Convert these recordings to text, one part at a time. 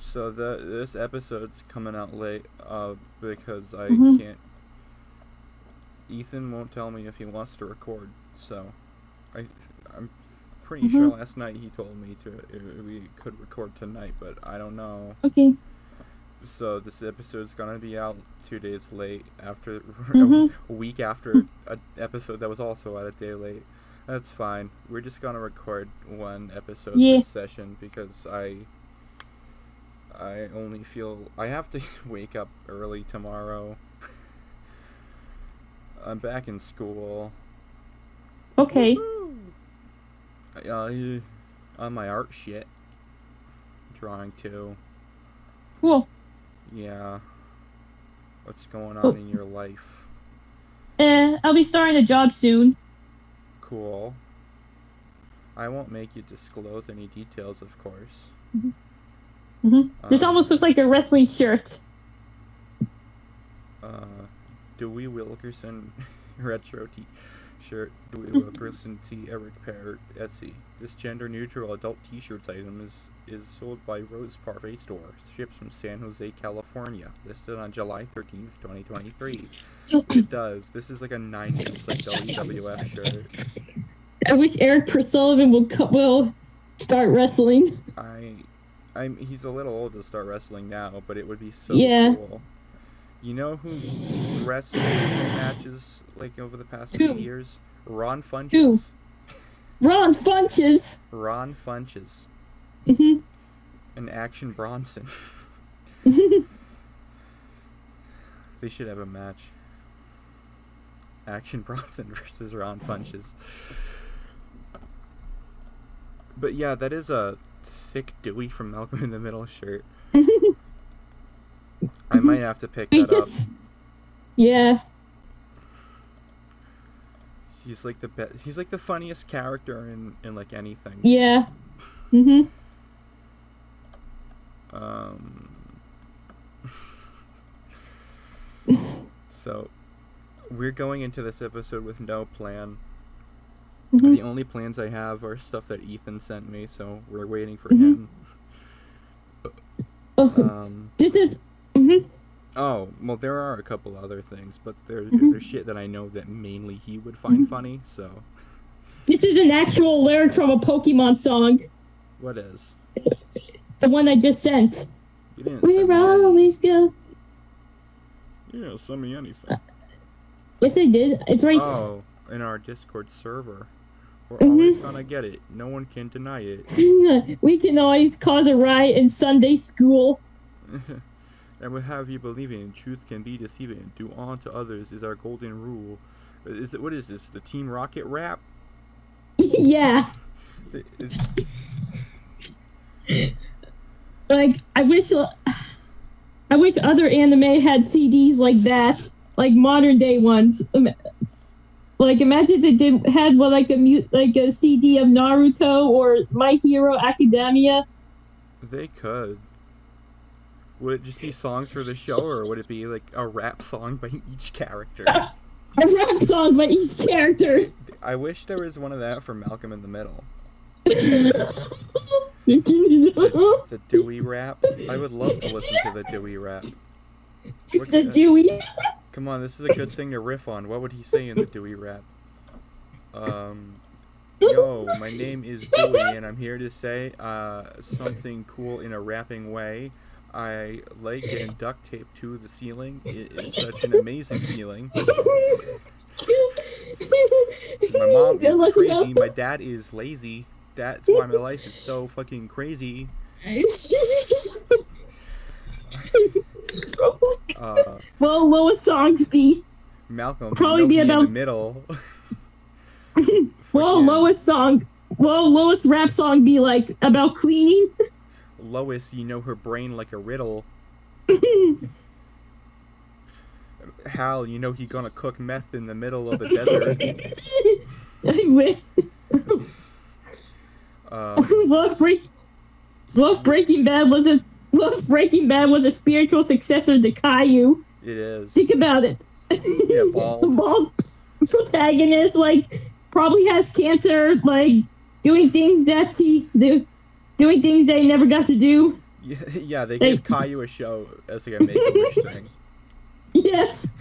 So the this episode's coming out late, uh, because I Mhm. can't. Ethan won't tell me if he wants to record, so I Pretty sure Mhm. last night he told me to we could record tonight, but I don't know. Okay. So this episode's gonna be out two days late after Mhm. a week after an episode that was also out a day late. That's fine. We're just gonna record one episode Yeah. this session because I I only feel I have to wake up early tomorrow. I'm back in school. Okay. Uh, on my art shit. Drawing too. Cool. Yeah. What's going Cool. on in your life? Eh, I'll be starting a job soon. Cool. I won't make you disclose any details, of course. hmm This Um, almost looks like a wrestling shirt. Uh, Dewey Wilkerson retro t shirt. Dewey Wilkerson T. Erik Per Etsy. This gender neutral adult t shirts item is is sold by Rose Parfait Store. Ships from San Jose, California. Listed on July 13th, 2023. it does. This is like a 90s like WWF shirt. I wish Erik Sullivan will co- will start wrestling. I, I'm. He's a little old to start wrestling now, but it would be so Yeah. cool. You know who wrestled matches like over the past few years? Ron Funches. Ron Funches. Ron Funches Mhm. and Action Bronson. they should have a match. Action Bronson versus Ron Funches. But yeah, that is a sick Dewey from Malcolm in the Middle shirt. I might have to pick that up. Yeah. He's like the best. He's like the funniest character in in like anything. Yeah. Mhm. Um. so, we're going into this episode with no plan. Mhm. The only plans I have are stuff that Ethan sent me, so we're waiting for Mhm. him. Oh, Um. this is. Oh, well, there are a couple other things, but they're, Mhm. they're shit that I know that mainly he would find Mhm. funny. So, This is an actual lyric from a Pokemon song. what is? The one I just sent. You didn't We're any- always good. You didn't send me anything. Yes, I did. It's right. Oh, in our Discord server. We're Mhm. always gonna get it. No one can deny it. we can always cause a riot in Sunday school. and we have you believing truth can be deceiving. Do unto others is our golden rule. Is it what is this? The Team Rocket rap? yeah. Like I wish. I wish other anime had CDs like that, like modern day ones. Like imagine they did had well, like a mute like a CD of Naruto or My Hero Academia. they could. Would it just be songs for the show, or would it be like a rap song by each character? A rap song by each character. I wish there was one of that for Malcolm in the Middle. the The, the Dewey rap. I would love to listen to the Dewey rap. What of- Dewey. Come on, this is a good thing to riff on. What would he say in the Dewey rap? Um, yo, my name is Dewey, and I'm here to say uh, something cool in a rapping way. I like getting duct taped to the ceiling. It is such an amazing feeling. My mom Good is crazy. My dad is lazy. That's why my life is so fucking crazy. Uh, well, Lois songs be. Malcolm, Probably be me in the about- middle. Well, Lois song. Well, Lois rap song be like about cleaning. Lois, you know her brain like a riddle. Hal, you know he gonna cook meth in the middle of the desert. I wish. Uh, well, break. What Breaking Bad was a if Breaking Bad was a spiritual successor to Caillou? It is. Think about it. Yeah, bald. bald protagonist, like, probably has cancer, like, doing things that he do, doing things that he never got to do. Yeah, yeah, they They- gave Caillou a show as like a make a wish thing. Yes.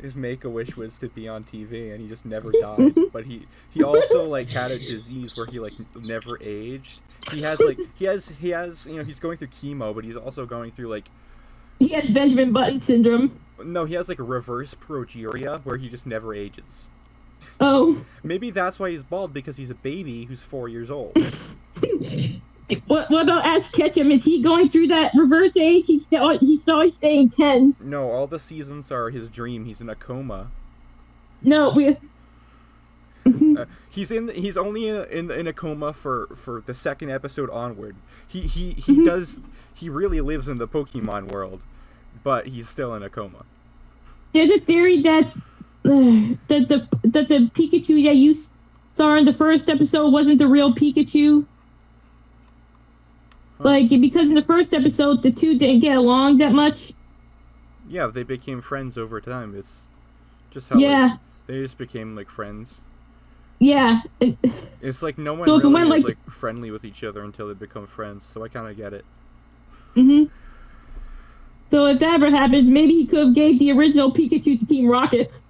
His make a wish was to be on TV, and he just never died. But he he also like had a disease where he like never aged. He has like he has he has you know he's going through chemo, but he's also going through like He has Benjamin Button syndrome. no he has like a reverse progeria where he just never ages. Oh. Maybe that's why he's bald because he's a baby who's four years old. What, what about Ash Ketchum? Is he going through that reverse age? He's still he's always staying ten. No, all the seasons are his dream. He's in a coma. No, we. Uh, he's in. He's only in, in in a coma for for the second episode onward. He he he does. He really lives in the Pokemon world, but he's still in a coma. There's a theory that that the that the Pikachu that you saw in the first episode wasn't the real Pikachu. Huh. Like because in the first episode the two didn't get along that much. Yeah, they became friends over time. It's just how like, Yeah, they just became like friends. yeah. It's like no one So really went, is like- like friendly with each other until they become friends. So I kind of get it. hmm So if that ever happens, maybe he could have gave the original Pikachu to Team Rocket.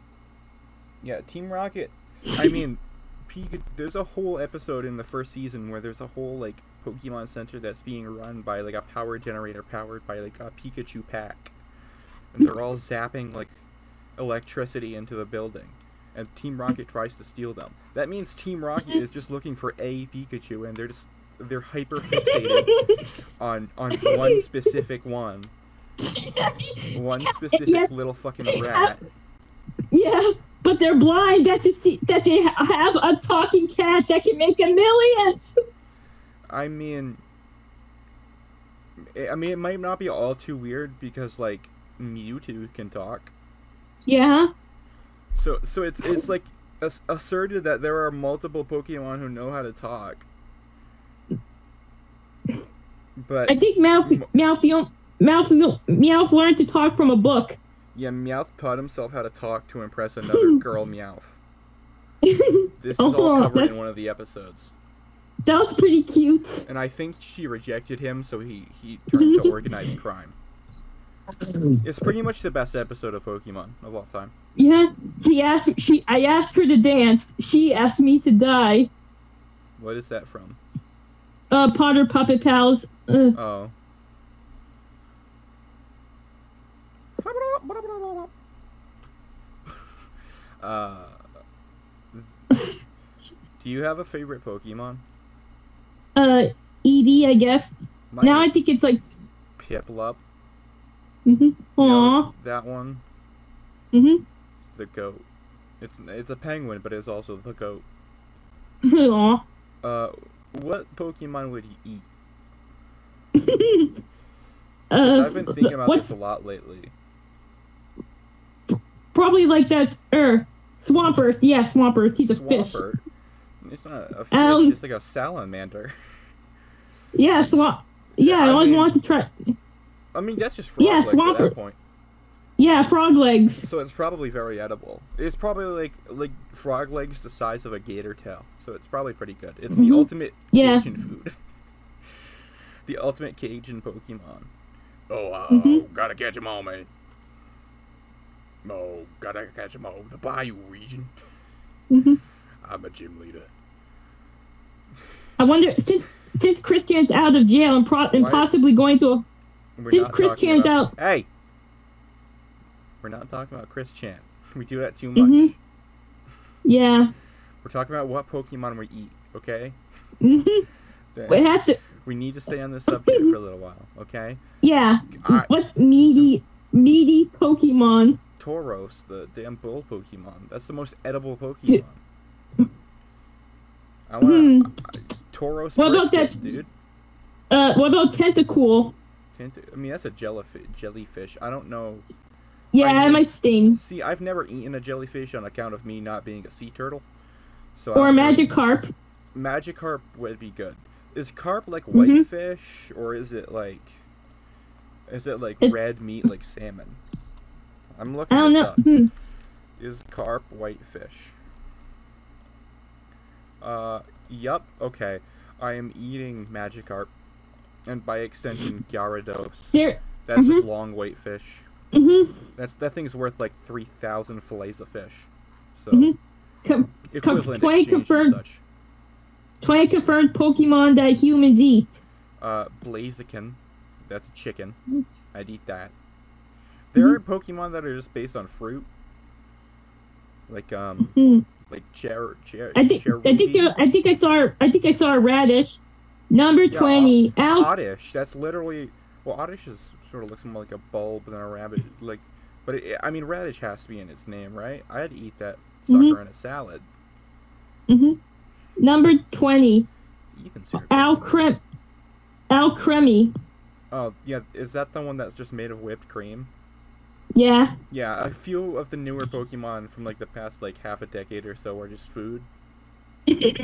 Yeah, Team Rocket. I mean, there's a whole episode in the first season where there's a whole like Pokemon Center that's being run by like a power generator powered by like a Pikachu pack, and they're all zapping like electricity into the building, and Team Rocket tries to steal them. That means Team Rocket is just looking for a Pikachu, and they're just they're hyper fixated on on one specific one, one specific Yeah. little fucking rat. Yeah, but they're blind that to see that they have a talking cat that can make a millions. I mean, I mean, it might not be all too weird because like Mewtwo can talk. Yeah. So, so it's it's like asserted that there are multiple Pokemon who know how to talk. But I think Mouth Mouth the Mouth Meowth learned to talk from a book. Yeah, Meowth taught himself how to talk to impress another girl Meowth. This is all Oh, covered in one of the episodes, that was pretty cute. and I think she rejected him, so he he turned to organized crime. It's pretty much the best episode of Pokemon of all time. Yeah. She asked she I asked her to dance. She asked me to die. What is that from? Uh Potter Puppet Pals. Uh, Oh. Uh, do you have a favorite Pokemon? uh Edie, I guess. Mine now I think it's like Piplup. mhm. You know, that one, Mhm. the goat. It's it's a penguin, but it's also the goat. Aw. Uh, what Pokemon would you eat? uh, I've been thinking about what's this a lot lately. probably like that er Swampert. Yeah, Swampert. He's a fish. Swampert. It's not a fish. Um, it's like a salamander. Yeah, Swamp. Yeah, I I always mean- wanted to try. I mean, that's just frog Yeah, legs at that point. Yeah, frog legs. So it's probably very edible. It's probably like like frog legs the size of a gator tail. So it's probably pretty good. It's the Mhm. ultimate Yeah. Cajun food. the ultimate Cajun Pokemon. Oh, uh, Mhm. gotta catch 'em all, man. Oh, gotta catch 'em all. The Bayou region. hmm I'm a gym leader. I wonder since since Chris Chan's out of jail and, pro- and possibly going to a We're Since not Chris talking Chan's about- Hey! We're not talking about Chris Chan. We do that too much. Mhm. yeah. We're talking about what Pokemon we eat, okay? hmm Then It has to. we need to stay on this subject for a little while, okay? Yeah. I, What's meaty meaty Pokemon? Tauros, the damn bull Pokemon. That's the most edible Pokemon. I want Hmm. Tauros What about that- dude. Uh, what about Tentacool? Tint- I mean, that's a jellyfish. Jellyfish. I don't know. Yeah, I it might sting. See, I've never eaten a jellyfish on account of me not being a sea turtle. So Or a Magikarp. Magikarp would be good. Is carp like Mhm. whitefish or is it like is it like It- red meat like salmon? I'm looking I don't this know. up. Hmm. Is carp whitefish? Uh, yup. Okay, I am eating Magikarp, and by extension Gyarados. There. That's just Mhm. long whitefish. Mm-hmm. That's that thing's worth like three thousand fillets of fish. So Mhm. Com- equivalent twenty exchange confirmed- such. 20 confirmed Pokemon that humans eat. Uh, Blaziken. That's a chicken. Mhm. I'd eat that. There Mm-hmm. are Pokemon that are just based on fruit. Like um, Hmm. like cher, cher, I think I think there, I think I saw I think I saw a radish. Number Yeah, twenty. Al Oddish. That's literally well, Oddish is sort of looks more like a bulb than a rabbit. Like, but it, I mean, radish has to be in its name, right? I'd eat that sucker Mhm. in a salad. hmm Number twenty. Al Crem Alcremie. Oh yeah, is that the one that's just made of whipped cream? Yeah. Yeah, a few of the newer Pokemon from like the past like half a decade or so are just food. hey,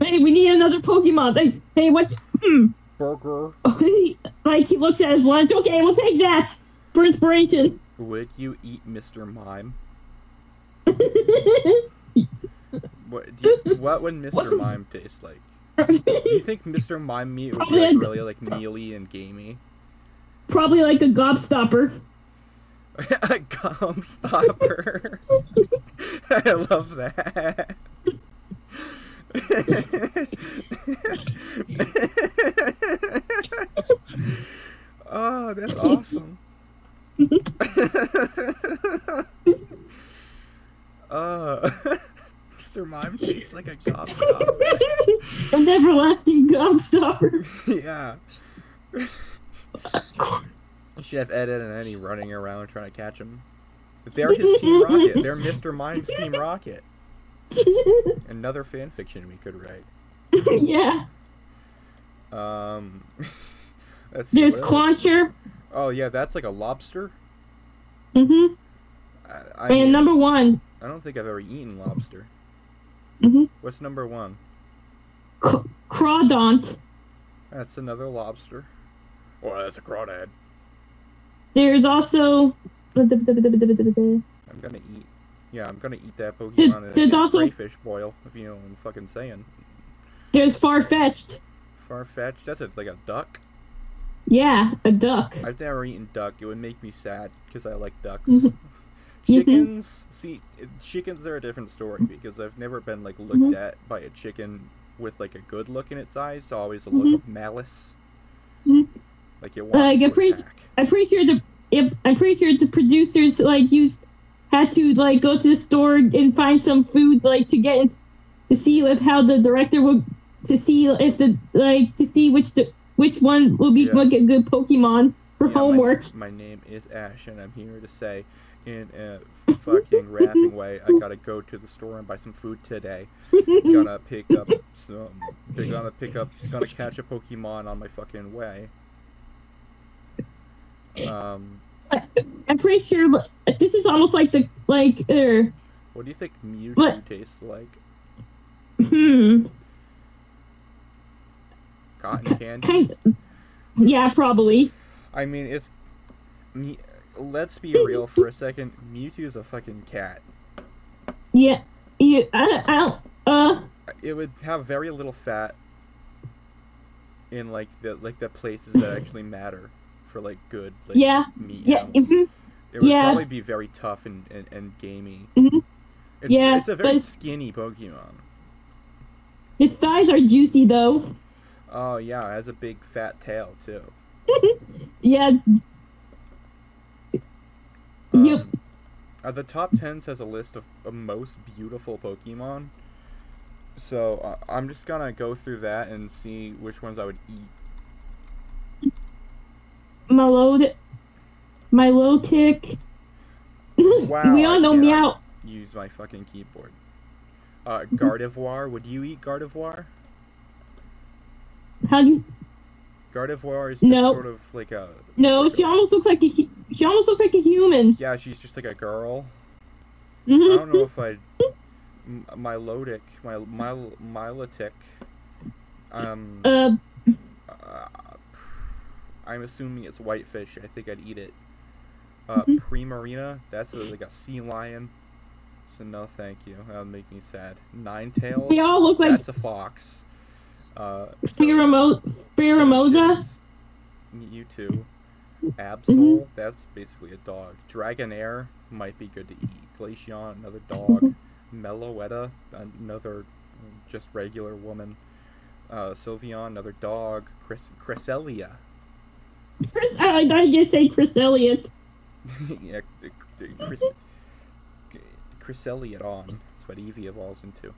we need another Pokemon. Hey, hey, what? Hmm. Burger. like he looks at his lunch. Okay, we'll take that for inspiration. Would you eat Mr. Mime? What do you, what would Mr. Mime taste like? Do you think Mr. Mime meat would be Probably like really like mealy and gamey? Probably like a gobstopper. a gum stopper. I love that. oh, that's awesome. uh, Mr. Mime tastes like a gobstopper. An everlasting gobstopper. yeah. You should have Ed, Ed and Eddy running around trying to catch him. They're his Team Rocket. They're Mr. Mime's Team Rocket. Another fan fiction we could write. yeah. Um. There's Clauncher. Oh yeah, that's like a lobster. Mm-hmm. I, I, And mean, number one. I don't think I've ever eaten lobster. Mm-hmm. What's number one? C- Crawdaunt. That's another lobster. Oh, that's a crawdad. There's also. I'm gonna eat. Yeah, I'm gonna eat that Pokemon there's also- crayfish boil. If you know what I'm fucking saying. There's Farfetched. Farfetch'd. That's a, like a duck. Yeah, a duck. I've never eaten duck. It would make me sad because I like ducks. Mhm. Chickens, see, chickens are a different story because I've never been like looked Mhm. at by a chicken with like a good look in its eyes. Always a look Mhm. of malice. Like it wants Like, to I'm pretty- attack. I'm pretty sure the. If, I'm pretty sure the producers like used had to like go to the store and find some food like to get to see if how the director would to see if the like to see which the which one will be Yeah. like a good Pokemon for Yeah, my- homework. My, name is Ash, and I'm here to say, in a fucking rapping way, I gotta go to the store and buy some food today. Gonna pick up some. Gonna pick up. Gonna catch a Pokemon on my fucking way. Um, I'm pretty sure this is almost like the like er what do you think Mewtwo What? tastes like? hmm Cotton candy. kind of, yeah probably I mean, it's. Me, let's be real for a second. Mewtwo's a fucking cat. yeah yeah I, I don't uh It would have very little fat. In like the like the places that actually matter for like good like yeah meat yeah mhm. It would yeah. probably be very tough and, and, and gamey. Mhm. It's, Yeah, it's a very it's- skinny Pokemon. its thighs are juicy though Oh yeah, it has a big fat tail too. yeah Um, Yep. uh, the top ten says a list of, of most beautiful Pokemon. So uh, I'm just gonna go through that and see which ones I would eat. Malode Milotic Wow, we all I know meow Use my fucking keyboard. Uh, Gardevoir. Would you eat Gardevoir? how do you Gardevoir is just No. sort of like a. no like a- she almost looks like a she almost looks like a human Yeah, she's just like a girl. I Mhm. don't know if I'd. M- Milotic, my Mil- Milotic. Um, uh I'm assuming it's whitefish. I think I'd eat it. Uh, Mhm. Primarina, that's a, like a sea lion. So no, thank you. That would make me sad. Ninetales. They all look like That's a fox. Uh, Spiramo-. You too. Absol, Mhm. that's basically a dog. Dragonair might be good to eat. Glaceon, another dog. Meloetta, another just regular woman. Uh, Sylveon, another dog. Chris Cresselia. Chris, I, I just say Chris Elliott. yeah, c- c- Chris, Cresselia on. That's what Eevee evolves into.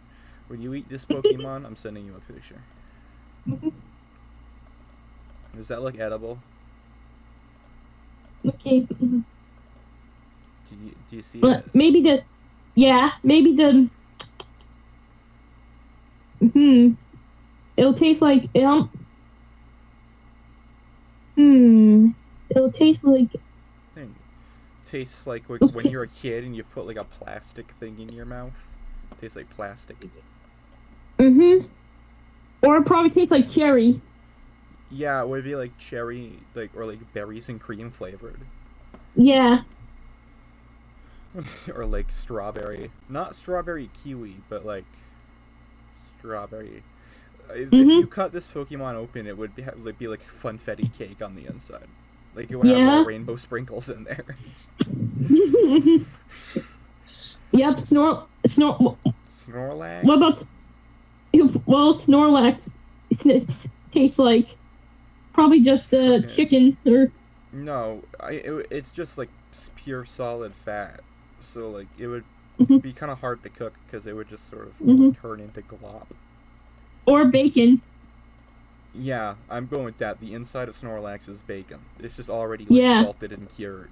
When you eat this Pokemon, I'm sending you a picture. Does that look edible? Okay. Do you, do you see it? But maybe the, yeah, maybe the. Hmm. It'll taste like it'll. Hmm. It'll taste like thing. Tastes like wh- when you're a kid and you put like a plastic thing in your mouth. Tastes like plastic. mm-hmm. Or it probably tastes like cherry. Yeah, it would be like cherry, like or like berries and cream flavored, Yeah. or like strawberry. Not strawberry kiwi, but like strawberry. If, if Mhm. you cut this Pokemon open, it would be, ha- like, be like funfetti cake on the inside. Like it would have Yeah. little rainbow sprinkles in there. yep. Snor. Snor. Snorlax. What about? If, well, Snorlax tastes like probably just uh, Okay. chicken or. No, I it, it's just like pure solid fat. So like it would Mhm. be kind of hard to cook because it would just sort of Mhm. turn into glop. Or bacon. Yeah, I'm going with that. The inside of Snorlax is bacon. It's just already like Yeah. salted and cured.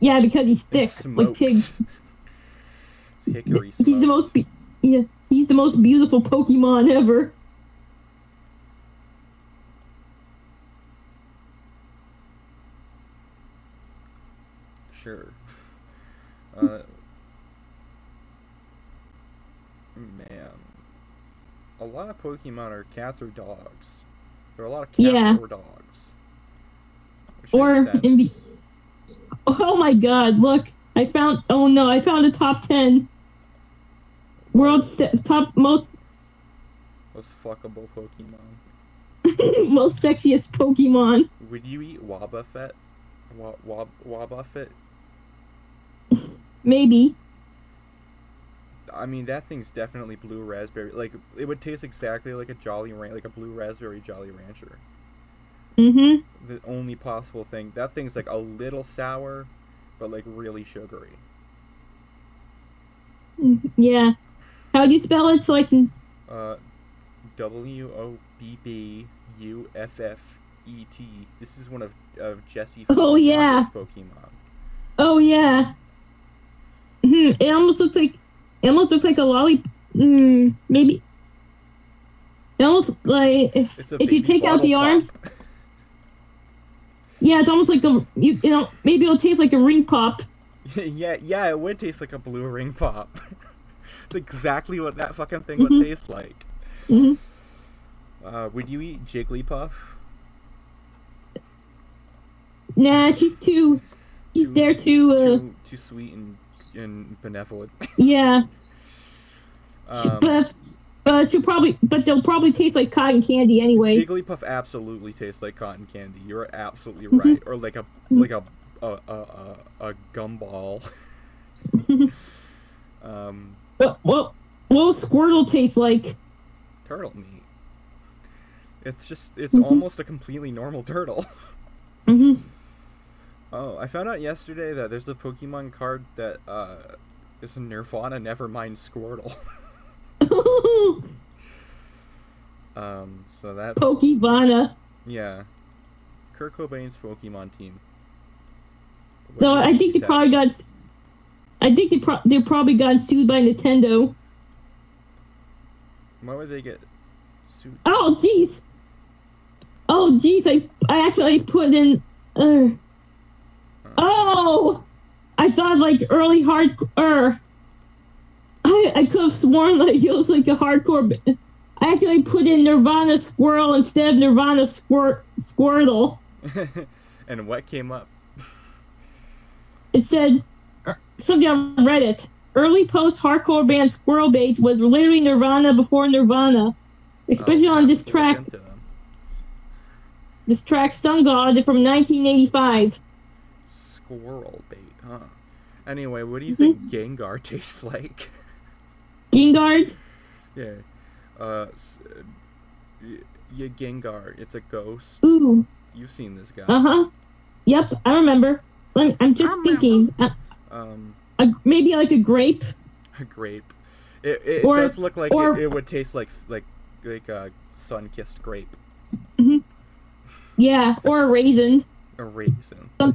Yeah, because he's thick, like pigs. Hickory He's the most. Be- yeah, he's the most beautiful Pokemon ever. Sure. Uh, man, a lot of Pokemon are cats or dogs. There are a lot of cats Yeah. or dogs. Or in be- Oh my God! Look, I found. Oh no, I found a top ten. World's st- top most Most fuckable Pokemon. most sexiest Pokemon. Would you eat Wobbuffet? Wob Wobbuffet? Maybe. I mean, that thing's definitely blue raspberry. Like, it would taste exactly like a Jolly Ran- like a blue raspberry Jolly Rancher. Mm-hmm. The only possible thing. That thing's like a little sour, but like really sugary. Yeah. How do you spell it so I can? Uh, W O B B U F F E T. This is one of of Jessie. Oh, yeah. Pokemon. Oh yeah. Hmm. It almost looks like. It almost looks like a lolly. Mm, maybe. It almost like if, if you take out the bottle arms. Yeah, it's almost like a you, you know maybe it'll taste like a ring pop. yeah, yeah, it would taste like a blue ring pop. it's exactly what that fucking thing would Mhm. taste like. hmm Uh, would you eat Jigglypuff? Nah, she's too. She's Too- there too. Uh, Too too sweet and and benevolent. yeah, um, but but she'll probably but they'll probably taste like cotton candy anyway. Jigglypuff absolutely tastes like cotton candy. You're absolutely Mhm. right. Or like a like a a a, a, gumball. um, What what what Squirtle taste like? turtle meat. It's just it's Mhm. almost a completely normal turtle. hmm Oh, I found out yesterday that there's a Pokemon card that uh is a Nirvana Nevermind Squirtle. um, so that's Pokevana. yeah. Kurt Cobain's Pokemon team. What So I think they probably got. I think they pro- they probably got sued by Nintendo. Why would they get sued? Oh jeez. Oh jeez, I I actually put in. Uh, oh, I thought like early hardcore. I I could have sworn like it was like a hardcore. i actually put in Nirvana Squirrel instead of Nirvana Squirt Squirtle. and what came up? It said er, something on Reddit. Early post-hardcore band Squirrel Bait was literally Nirvana before Nirvana, especially Oh, on this have to look track. This track, Sun God, from 1985. Squirrel bait, huh? Anyway, what do you Mm-hmm. think Gengar tastes like? Gengar. yeah. Uh, uh, yeah, Gengar. It's a ghost. Ooh. You've seen this guy. Uh huh. Yep, I remember. I'm just thinking. Uh, Um, a, maybe like a grape. a grape. It, it Or- does look like or- it, it would taste like like like a sun-kissed grape, Mhm. Yeah, or a raisin. a raisin. So,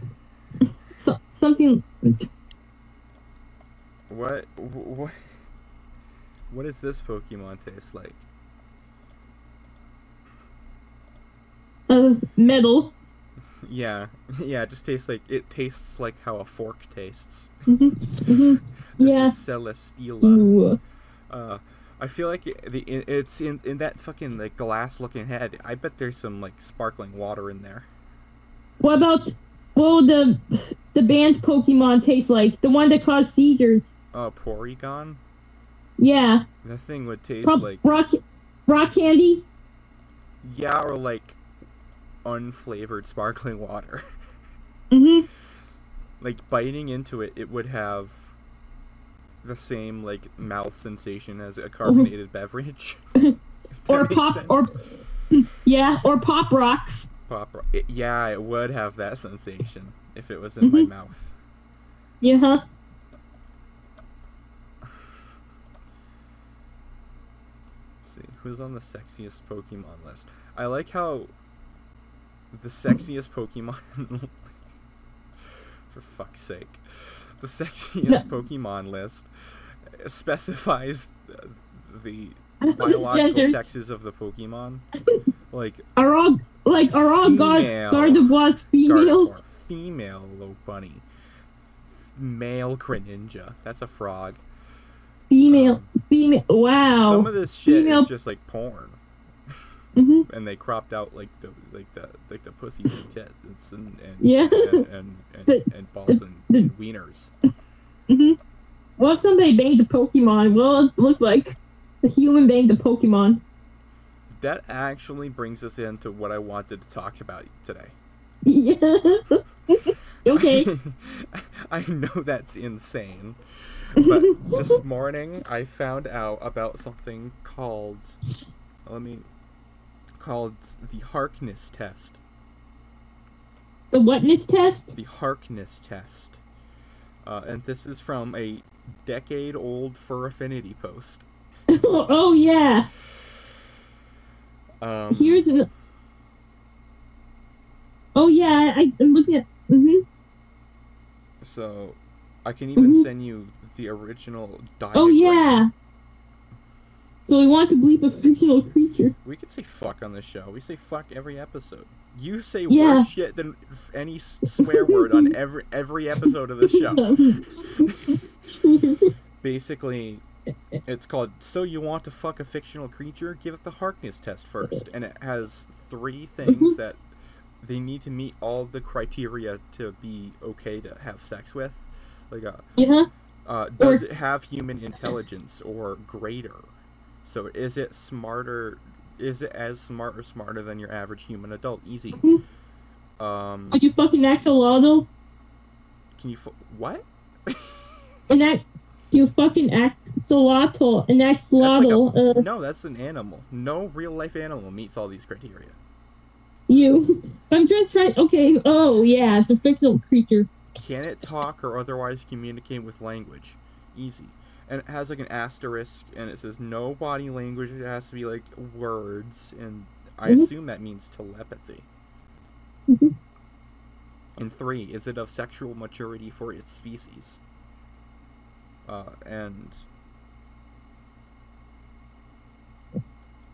something. What what what does this Pokemon taste like? Uh, metal. Yeah, yeah. It just tastes like it tastes like how a fork tastes. Mhm, mhm. This Yeah. is Celesteela. Uh, I feel like it, the it's in in that fucking like glass-looking head. I bet there's some like sparkling water in there. What about would the the band Pokemon tastes like? The one that caused seizures. Uh, Porygon. Yeah. That thing would taste Prob- like rock rock candy. yeah, or like unflavored sparkling water. Mhm. like biting into it, it would have the same like mouth sensation as a carbonated beverage. Or pop sense. or yeah, or pop rocks. Pop. It, yeah, it would have that sensation if it was in my Mhm. mouth. Yeah. Huh? Let's see who's on the sexiest Pokemon list. I like how the sexiest Pokemon. for fuck's sake, the sexiest Pokemon list specifies th- the biological Genders. sexes of the Pokemon. Like Are all like are all guard. Gardevoirs females? Gardevoir, female low bunny, male Greninja. That's a frog. Female, Um, female. Wow. Some of this shit Female- is just like porn. hmm and they cropped out like the like the like the pussy and tits and and Yeah. and, and, and, The- and balls and, the- and wieners. hmm What if somebody banged a Pokemon? What will it look like? A human banged a Pokemon. That actually brings us into what I wanted to talk about today. Yeah. okay. I know that's insane, but this morning I found out about something called let me called the Harkness test. the whatness test? The Harkness test. Uh, and this is from a decade old Fur Affinity post. oh yeah. Um, Here's an. Oh yeah, I, I'm looking at. Mm-hmm. So, I can even Mhm. send you the original diagram. Oh yeah. So we want to bleep a fictional creature. We could say fuck on this show. We say fuck every episode. You say Yeah. worse shit than any swear word on every every episode of this show. Basically, it's called "So You Want to Fuck a Fictional Creature? Give it the Harkness test first, and it has three things that they need to meet all the criteria to be okay to have sex with. Like, uh, yeah. uh, does Or- it have human intelligence or greater? So is it smarter? Is it as smart or smarter than your average human adult? Easy. Mhm. Um, Would you fucking axolotl? can you fo- what? An act. You fucking axolotl. An axolotl. uh, No, that's an animal. No real life animal meets all these criteria. you. I'm just trying. Okay. Oh yeah, it's a fictional creature. Can it talk or otherwise communicate with language? Easy. And it has like an asterisk, and it says no body language. It has to be like words, and I Mhm. assume that means telepathy. Mhm. And three, is it of sexual maturity for its species? Uh, and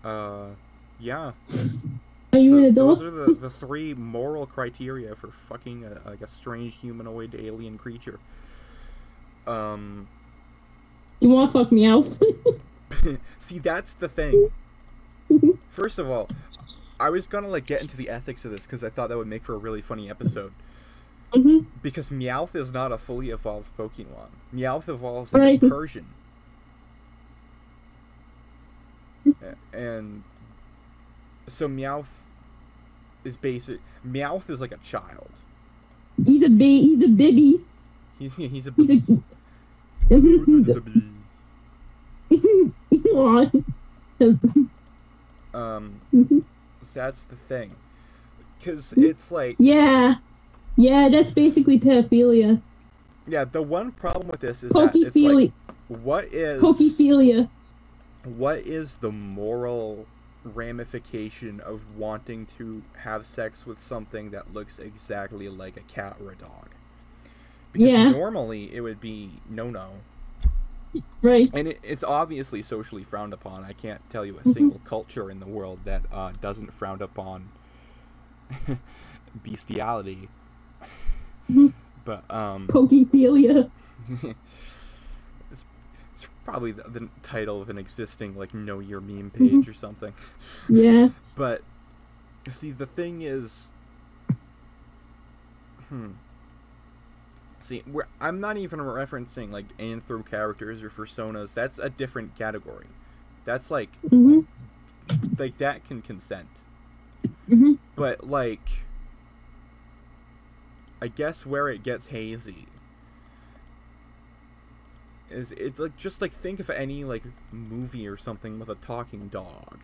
uh, yeah. Are you So an adult? Those are the, the three moral criteria for fucking a, like a strange humanoid alien creature. Um, Do you want to fuck Meowth? see, that's the thing. First of all, I was gonna like get into the ethics of this because I thought that would make for a really funny episode. Hmm Because Meowth is not a fully evolved Pokemon. Meowth evolves like Right. a Persian. And so Meowth is basic. Meowth is like a child. He's a ba- he's a baby. He's he's a He's a. Mhm. Um. Mhm. So that's the thing. Because it's like yeah, yeah, that's basically pedophilia. yeah. The one problem with this is that it's like what is Pokephilia. what is the moral ramification of wanting to have sex with something that looks exactly like a cat or a dog? Because Yeah. normally it would be no no. Right. And it, it's obviously socially frowned upon. I can't tell you a Mhm. single culture in the world that uh, doesn't frown upon bestiality. But um, Pokephilia. it's, it's probably the, the title of an existing like know your meme Mhm. page or something. Yeah. But see, the thing is, hmm. See, we're, I'm not even referencing like anthro characters or personas. That's a different category. That's like hmm like that can consent. hmm But like, I guess where it gets hazy is it's like just like think of any like movie or something with a talking dog.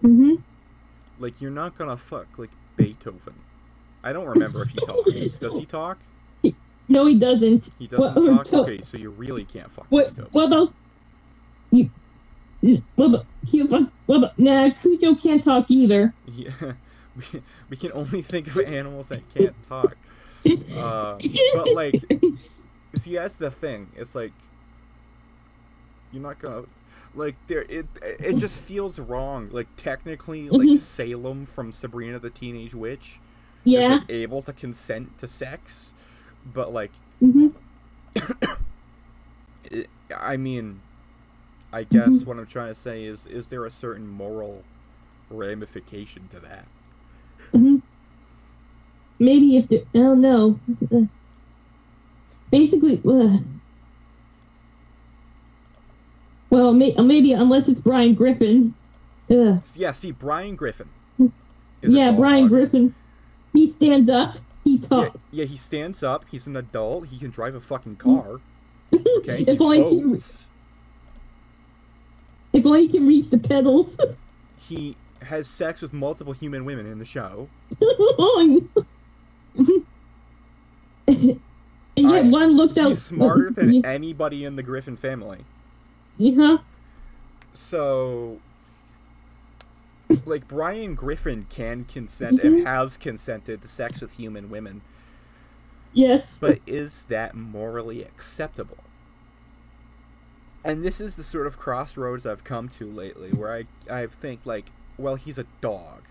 hmm Like you're not gonna fuck like Beethoven. I don't remember if he talks. Does he talk? No, he doesn't. He doesn't What- talk. Okay, so you really can't fuck What? Beethoven. What about you? n- What about What about? Nah, Cujo can't talk either. Yeah, we, we can only think of animals that can't talk. Uh, but like, see, that's the thing. It's like you're not gonna like there. It it just feels wrong. Like technically, like Mhm. Salem from Sabrina the Teenage Witch yeah. is like able to consent to sex, but like hmm it, I mean, I guess Mhm. what I'm trying to say is, is there a certain moral ramification to that? Hmm Maybe if the I don't know. Uh, Basically, uh, well, may, uh, maybe unless it's Brian Griffin. Uh, Yeah, see, Brian Griffin. Yeah, Brian. Griffin. He stands up. He Yeah, talks. yeah, he stands up. He's an adult. He can drive a fucking car. Okay, if only he, if only he can reach the pedals. He has sex with multiple human women in the show. and yet I- one looked out. He's smarter than Yeah, anybody in the Griffin family. yeah. So, like Brian Griffin can consent and mm-hmm. has consented to sex with human women, Yes. but is that morally acceptable? And this is the sort of crossroads I've come to lately, where I I think like, well, he's a dog,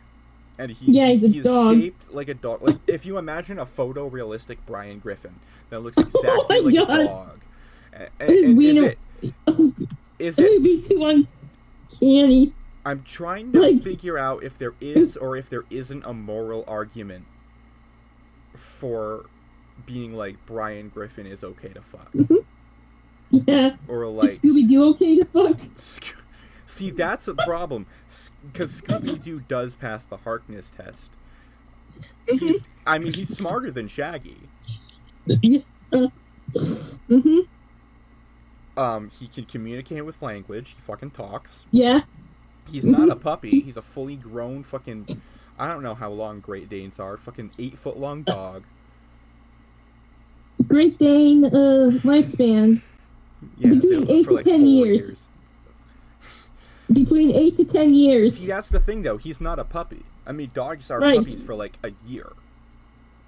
and he Yeah, he's a he's shaped like a dog. Like if you imagine a photorealistic Brian Griffin that looks oh exactly Oh like God. a dog, a- a- His and is it is it it would be too uncanny. I'm trying to Like- figure out if there is or if there isn't a moral argument for being like Brian Griffin is okay to fuck, mm-hmm. Yeah. or like Scooby Doo okay to fuck? Sc- see that's a problem because Scooby Doo does pass the Harkness test. He's, I mean, he's smarter than Shaggy. Yeah. Uh, hmm Um, he can communicate with language. He fucking talks. Yeah. He's not a puppy. He's a fully grown fucking. I don't know how long Great Danes are. Fucking eight foot long dog. Great Dane uh, lifespan Yeah, Between eight to like, 10 four years. Between eight to ten years. See, that's the thing, though. He's not a puppy. I mean, dogs are Right. puppies for like a year,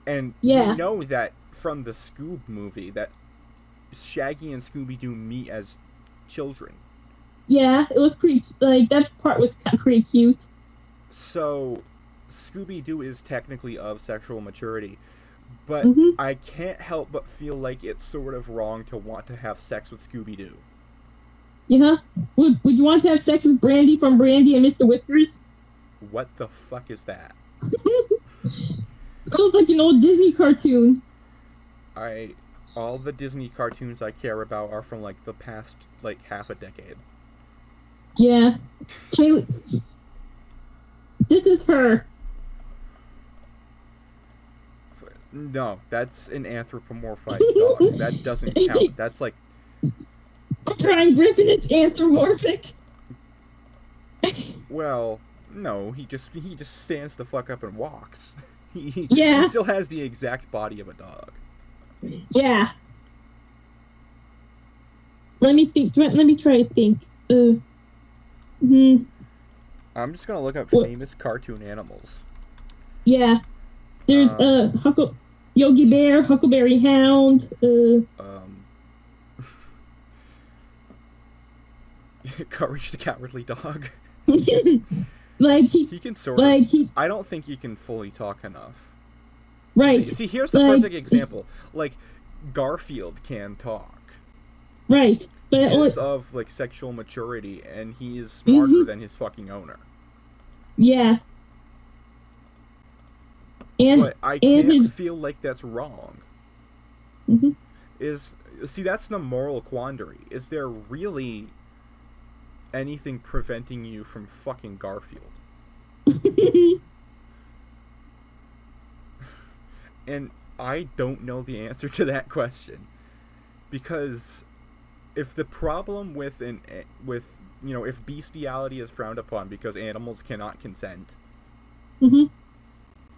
and Yeah. you know that from the Scoob movie that Shaggy and Scooby Doo meet as children. Yeah, it was pretty. Like that part was pretty cute. So, Scooby Doo is technically of sexual maturity, but Mhm. I can't help but feel like it's sort of wrong to want to have sex with Scooby Doo. Yeah. Would Would you want to have sex with Brandy from Brandy and Mr. Whiskers? what the fuck is that? It was like an old Disney cartoon. I all the Disney cartoons I care about are from like the past like half a decade. Yeah. This is her. No, that's an anthropomorphized dog. That doesn't count. That's like Brian Griffin is anthropomorphic. well, no, he just he just stands the fuck up and walks. He, Yeah. he still has the exact body of a dog. Yeah. Let me think. Let me try to think. Uh. Hmm. I'm just gonna look up Well- famous cartoon animals. Yeah. There's Um, uh Huckle, Yogi Bear, Huckleberry Hound. Uh. Um, Courage the Cowardly Dog. like he, He can sort of. he, I don't think he can fully talk enough. right, See, see, here's the like- perfect example. Like, Garfield can talk. right. But He is of like sexual maturity, and he is smarter Mhm. than his fucking owner. yeah. And But I and can't his- feel like that's wrong. Mhm. Is see that's the moral quandary. Is there really anything preventing you from fucking Garfield? And I don't know the answer to that question. Because if the problem with an eh, with you know, if bestiality is frowned upon because animals cannot consent, hmm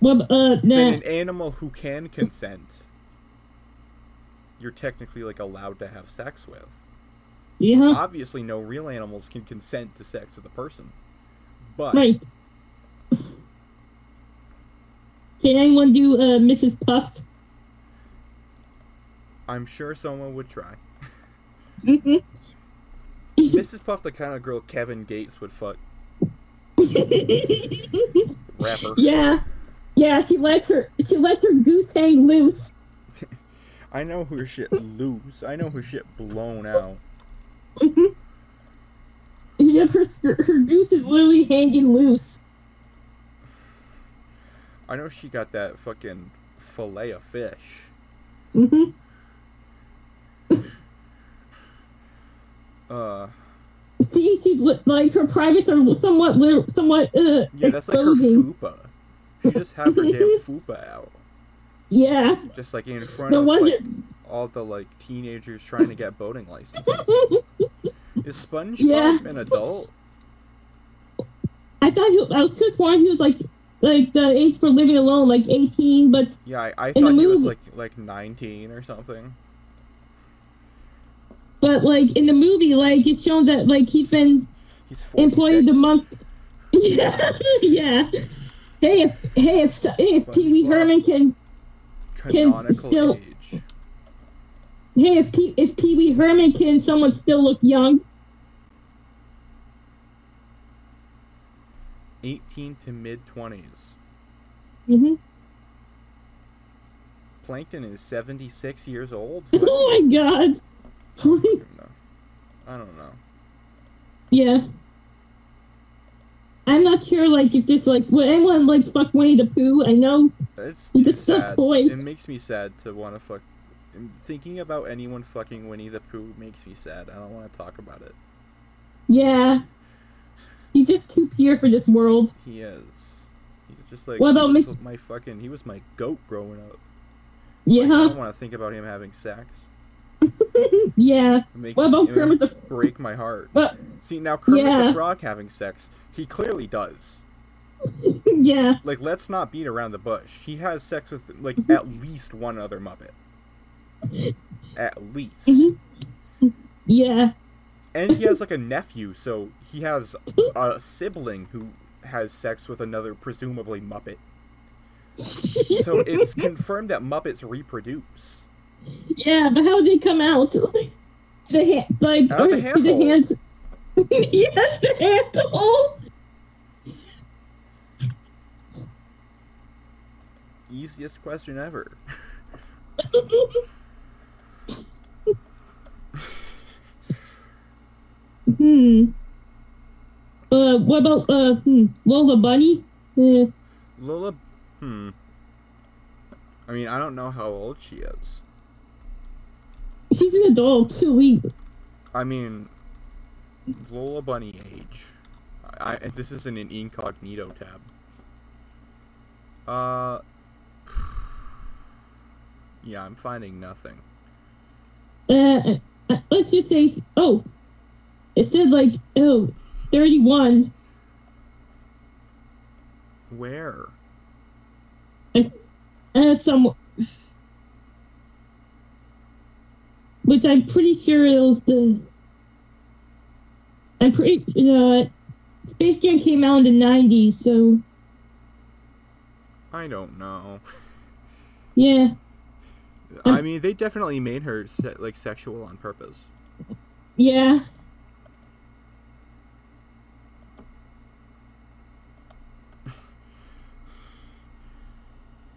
Well, uh, then an animal who can consent you're technically like allowed to have sex with. Yeah, Obviously no real animals can consent to sex with a person. But right. Can anyone do uh Mrs. Puff? I'm sure someone would try. hmm Mrs. Puff the kind of girl Kevin Gates would fuck rapper. yeah, yeah. She lets her she lets her goose hang loose. I know her shit loose. I know her shit blown out. Mhm. Yeah, her her goose is literally hanging loose. I know she got that fucking fillet of fish. hmm Uh, See, she's li- like her privates are somewhat li- somewhat uh yeah, that's like her exposing. fupa. She just have her damn fupa out, yeah. just like in front No of wonder. like, all the like teenagers trying to get boating licenses. Is SpongeBob Yeah. an adult? I thought he, I was just wondering he was like like the age for living alone, like eighteen, but Yeah, I, I thought he was like like 19 or something. but like in the movie, like it's shown that like he's been He's 46. employed a month. Yeah, yeah. Hey, if hey if if Pee Wee Herman can Canonical still- age. Hey if Pee if Pee Wee Herman can someone still look young? 18 to mid 20s. hmm Plankton is 76 years old. Oh my god. I don't know. I don't know. yeah. I'm not sure, like, if this, like, would anyone, like, fuck Winnie the Pooh? I know It's He's too a stuffed toy. It makes me sad to want to fuck. Thinking about anyone fucking Winnie the Pooh makes me sad. I don't want to talk about it. Yeah. He's just too pure for this world. He is. He's just like What about he was my fucking. He was my goat growing up. Like, I don't want to think about him having sex. yeah. Make What about Kermit the break my heart. What? See now, Kermit Yeah. the Frog having sex. He clearly does. yeah. Like, let's not beat around the bush. He has sex with like mm-hmm. at least one other Muppet. At least. Mhm. Yeah. And he has like a nephew, so he has a sibling who has sex with another presumably Muppet. So it's confirmed that Muppets reproduce. yeah, but how did they come out? Like, the hand, like, Out of the or did the hands. yes, the handle. Easiest question ever. Hmm. Uh, what about uh hmm, Lola Bunny? Eh, Lola, hmm. I mean, I don't know how old she is. she's an adult too. We I mean, Lola Bunny age. I, I this isn't an incognito tab. Uh. Yeah, I'm finding nothing. uh, uh, let's just say oh, it said like oh, 31. Where? Uh, some. Which I'm pretty sure it was the. I'm pretty. Uh, Space Jam came out in the 90s, so I don't know. yeah. I mean, they definitely made her se- like sexual on purpose. Yeah.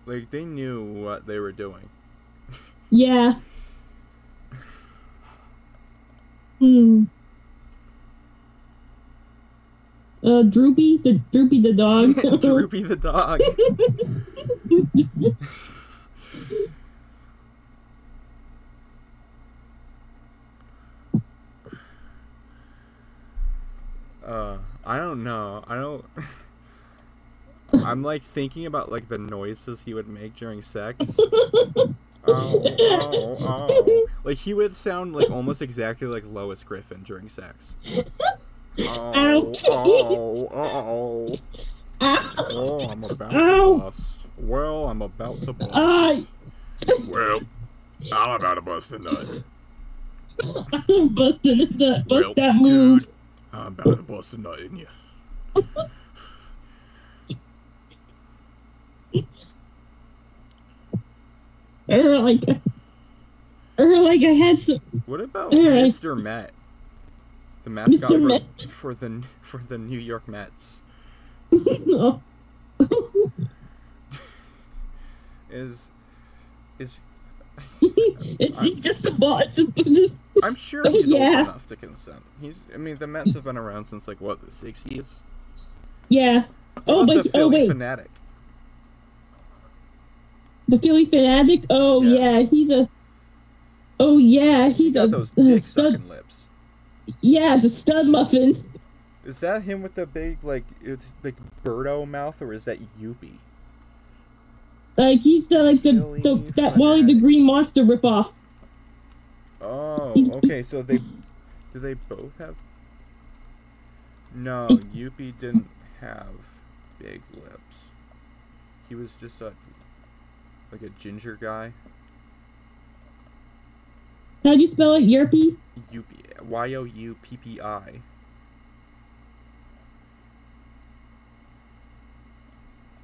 Like they knew what they were doing. Yeah. Hmm. Uh, Droopy, the Droopy the dog. Droopy the dog. Uh, I don't know. I don't. I'm like thinking about like the noises he would make during sex. oh, oh, oh. Like he would sound like almost exactly like Lois Griffin during sex. Oh, Ow. oh, oh, oh, I'm about to bust. Well, I'm about to bust. Well, I'm about to bust a nut. I'm busting it. That, bust Well, that move. dude, I'm about to bust a nut in you. Or like, or like I had some. What about. Mr. Met? The mascot for, Met. for the for the New York Mets is is it's, it's just a bot. It's a, it's a- I'm sure he's Yeah. old enough to consent. He's I mean the Mets have been around since like what the 60s. yeah. Oh, but the oh wait, Phanatic. The Phillie Phanatic. Oh Yeah. yeah, he's a. Oh yeah, he's, he's got a, those dick stud. sucking lips. Yeah, the stud muffin. Is that him with the big like it's like Birdo mouth or is that Youppi? Like he's the like the, Philly the that Wally the. Green Monster ripoff. Oh, okay. So they do they both have? No, Youppi didn't have big lips. He was just a like a ginger guy. How do you spell it? Yerpy? Y O U P P I.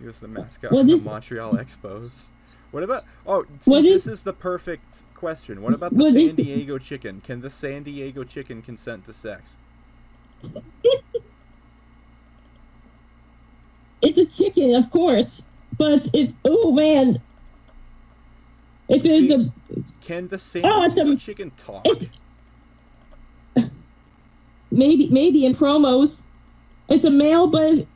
He was the mascot for the Montreal Expos. What about? Oh, see, this is- is the perfect question. What about the What San is- Diego chicken? Can the San Diego chicken consent to sex? It's a chicken, of course. But if oh man, it's See- a Can the San Oh, it's a- chicken talk? maybe maybe in promos, it's a male, but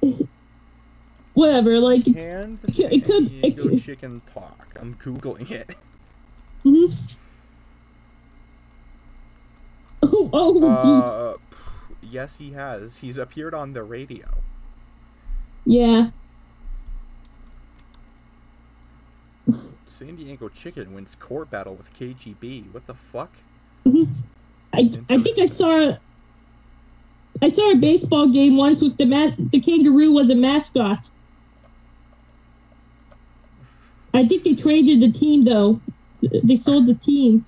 whatever. Like Can the It could- it Diego could- chicken talk? I'm googling it. mhm. oh oh jeez. Uh, yes, he has. He's appeared on the radio. yeah. San Diego chicken wins court battle with KGB. What the fuck? Mm-hmm. I I think I saw I saw a baseball game once with the ma- the kangaroo was a mascot. I think they traded the team though. They sold the team.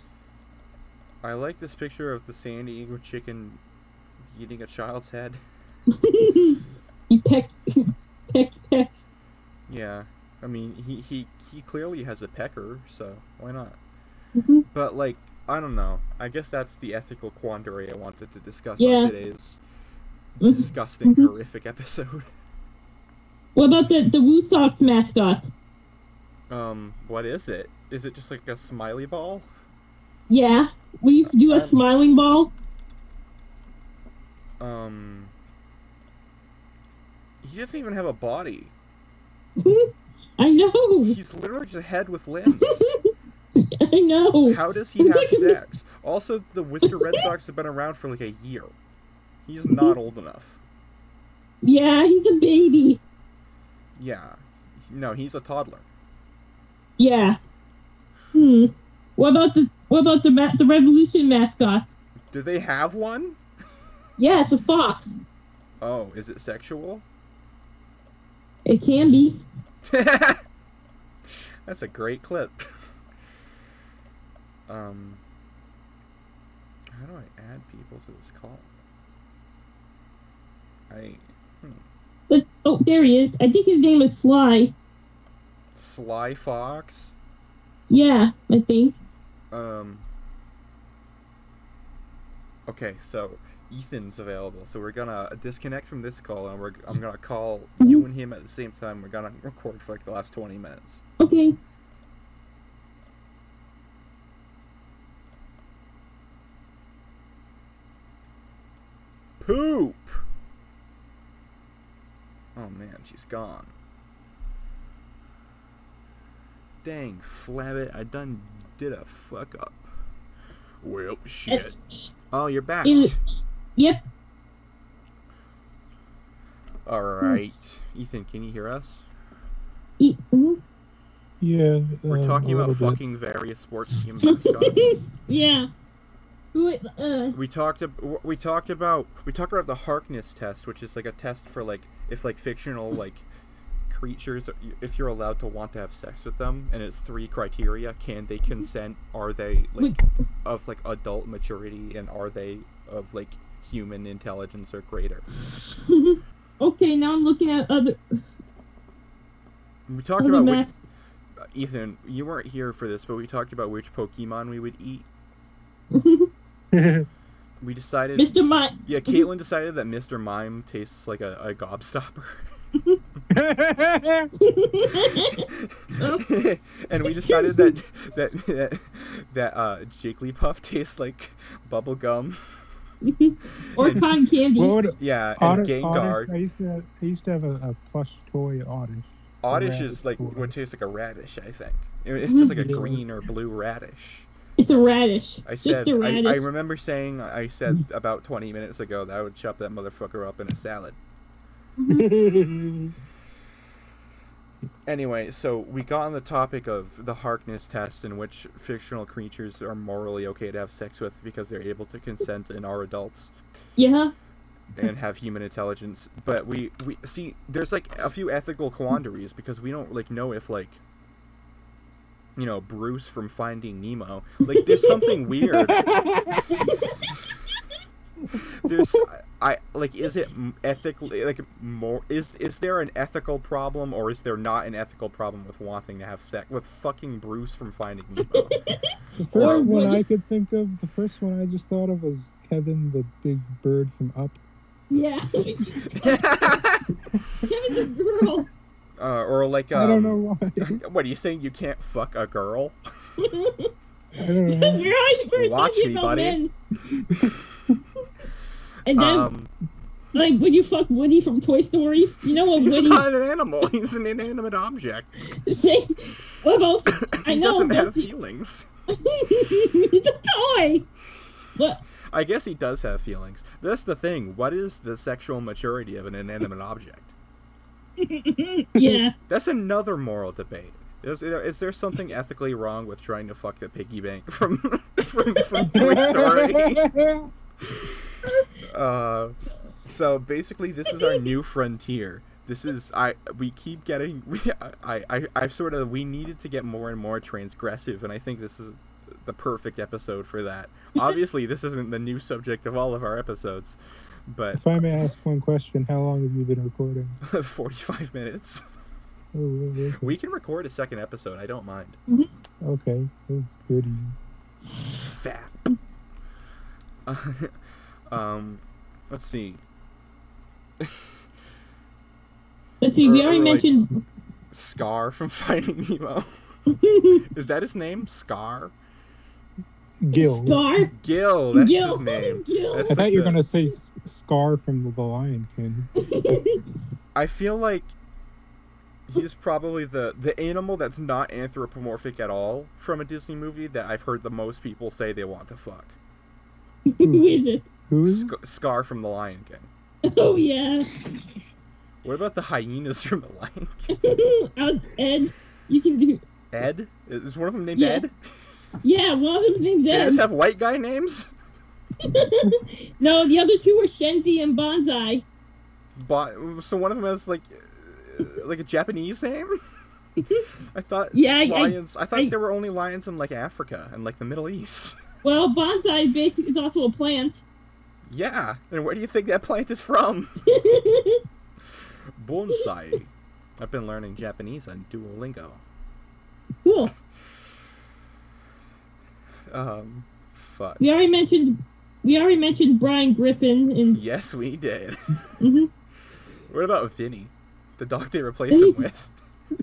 I like this picture of the San Diego chicken eating a child's head. you peck, peck, peck. Yeah, I mean he he he clearly has a pecker, so why not? Mhm. But like I don't know. I guess that's the ethical quandary I wanted to discuss Yeah. on today's Mhm. disgusting, Mhm. horrific episode. What about the the Woo Sox mascot? Um, what is it? Is it just like a smiley ball? Yeah, we do a I'm- smiling ball. Um, He doesn't even have a body. I know. He's literally just a head with limbs. I know. How does he have sex? Also, the Worcester Red Sox have been around for like a year. He's not old enough. Yeah, he's a baby. Yeah. No, he's a toddler. Yeah. Hmm. What about the what about the ma- the Revolution mascot? Do they have one? Yeah, it's a fox. Oh, is it sexual? It can be. That's a great clip. Um, how do I add people to this call? I But oh, there he is. I think his name is Sly. Sly Fox. Yeah, I think. Um. Okay, so Ethan's available, so we're gonna disconnect from this call, and we're I'm gonna call mm-hmm. you and him at the same time. We're gonna record for like the last twenty minutes. Okay. Poop. Oh man, she's gone. Dang, Flabbit, I done did a fuck up. Well, shit. Oh, you're back. Is Yep. Alright. Ethan, can you hear us? E- mhm. Yeah. We're um, talking a about little bit. fucking various sports team mascots. Yeah. Who Uh, we talked ab- we talked about we talked about the Harkness test, which is like a test for like if like fictional like creatures if you're allowed to want to have sex with them and it's three criteria can they consent are they like of like adult maturity and are they of like human intelligence or greater okay, now I'm looking at other. we talked other about which ethan you weren't here for this but we talked about which pokemon we would eat we decided Mr. Mime. yeah caitlin decided that mr mime tastes like a, a gobstopper and we decided that that that, that uh, Jigglypuff tastes like bubble gum. or cotton candy. would Yeah, and Oddish, Gengar. Oddish, I used to have, I used to have a, a plush toy Oddish. Oddish radish is like toy. what tastes like a radish. I think it's hmm. just like a green or blue radish. It's a radish. I Just said a I, radish. I remember saying I said hmm. about 20 minutes ago that I would chop that motherfucker up in a salad. Mm-hmm. Anyway, so we got on the topic of the Harkness test, in which fictional creatures are morally okay to have sex with because they're able to consent and are adults. Yeah. and have human intelligence but we we see there's like a few ethical quandaries because we don't like know if like you know bruce from finding nemo like there's something weird there's i like is it ethically like more is is there an ethical problem or is there not an ethical problem with wanting to have sex with fucking bruce from finding nemo The Or first one I could think of, the first one I just thought of was Kevin the big bird from Up. Yeah. Kevin's a girl. uh, or like um, I don't know why. what are you saying you can't fuck a girl I don't know. You're always Watch me, buddy. And then, um like, would you fuck Woody from Toy Story? You know what He's Woody not an animal. He's an inanimate object. What about? I he doesn't have feelings. it's a toy. But I guess he does have feelings. That's the thing. What is the sexual maturity of an inanimate object? yeah, That's another moral debate. Is there, is there something ethically wrong with trying to fuck the piggy bank from from, from Toy Story? Uh, so basically, this is our new frontier. This is I. We keep getting. We, I. I. I've sort of. We needed to get more and more transgressive, and I think this is the perfect episode for that. Obviously, this isn't the new subject of all of our episodes, but If I may ask one question, how long have you been recording? forty-five minutes. Oh. Okay. We can record a second episode. I don't mind. Okay, that's good. Fat. Um, let's see. let's see. We already like- mentioned. Scar from Finding Nemo. Is that his name? Scar. Gil. Scar. Gil. That's Gil. his name. Gil. That's I thought you were the- gonna say Scar from The Lion King. I feel like he's probably the the animal that's not anthropomorphic at all from a Disney movie that I've heard the most people say they want to fuck. Who is it? Who is? Sc- Scar from The Lion King. Oh yeah, What about the hyenas from The Lion King? Out Ed. You can do. Ed? Is one of them named Yeah. Ed? Yeah, one of them's named Ed. They just have white guy names? no, the other two are Shenzi and Bonsai. But so one of them has like uh, like a Japanese name? I thought Yeah, I- I- lions. I, thought I- there were only lions in like Africa and like the Middle East. Well, bonsai basically is also a plant. Yeah, and where do you think that plant is from? Bonsai. I've been learning Japanese on Duolingo. cool. Um, fuck. We already mentioned. We already mentioned Brian Griffin and Yes, we did. Mhm. What about Vinny, the dog they replaced him with?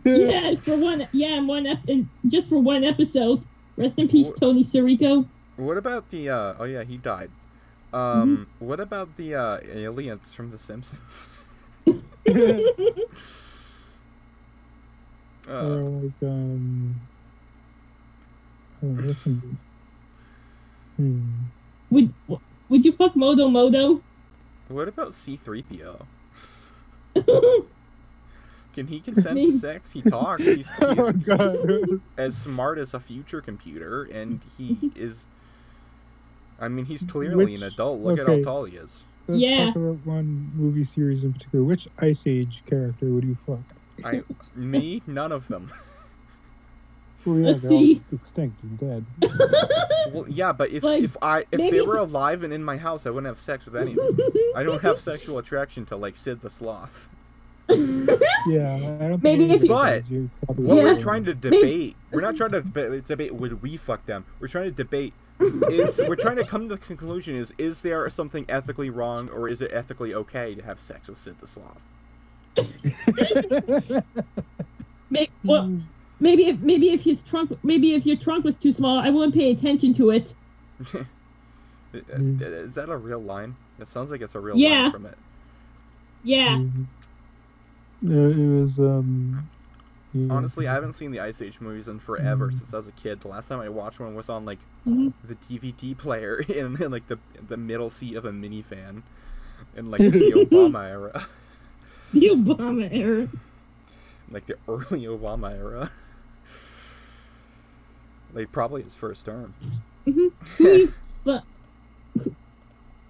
yeah, for one yeah, in one ep- just for one episode. Rest in peace, Wh- Tony Sirico. What about the? uh Oh yeah, he died. Um, what about the uh aliens from The Simpsons? Or Uh, like um. Oh, what's some- Hmm. Would Would you fuck Modo Modo? what about C-3PO? Can he consent to sex? He talks. He's, Oh he's, he's god. as smart as a future computer, and he is. I mean, he's clearly an adult. Look at how tall he is. Let's Yeah. talk about one movie series in particular. Which Ice Age character would you fuck? I, me, none of them. Well, yeah, Let's they're all see. extinct and dead. Well, yeah, but if Like, if I if they were alive and in my house, I wouldn't have sex with any of them. I don't have sexual attraction to like Sid the Sloth. Yeah, I don't Maybe any if you- But, guys, you're probably What Yeah. we're trying to debate, we're not trying to deba- debate would we fuck them. We're trying to debate is we're trying to come to the conclusion is is there something ethically wrong or is it ethically okay to have sex with Sid the Sloth? Maybe, well, maybe if maybe if his trunk maybe if your trunk was too small, I wouldn't pay attention to it. Mm. Is that a real line? It sounds like it's a real Yeah. line from it. Yeah. Mhm. No, it was um. Yeah. Honestly, I haven't seen the Ice Age movies in forever Mm. since I was a kid. The last time I watched one was on like Mhm. the DVD player in, in like the the middle seat of a minivan in like the Obama era, The Obama era. like the early Obama era. Like probably his first term. Who you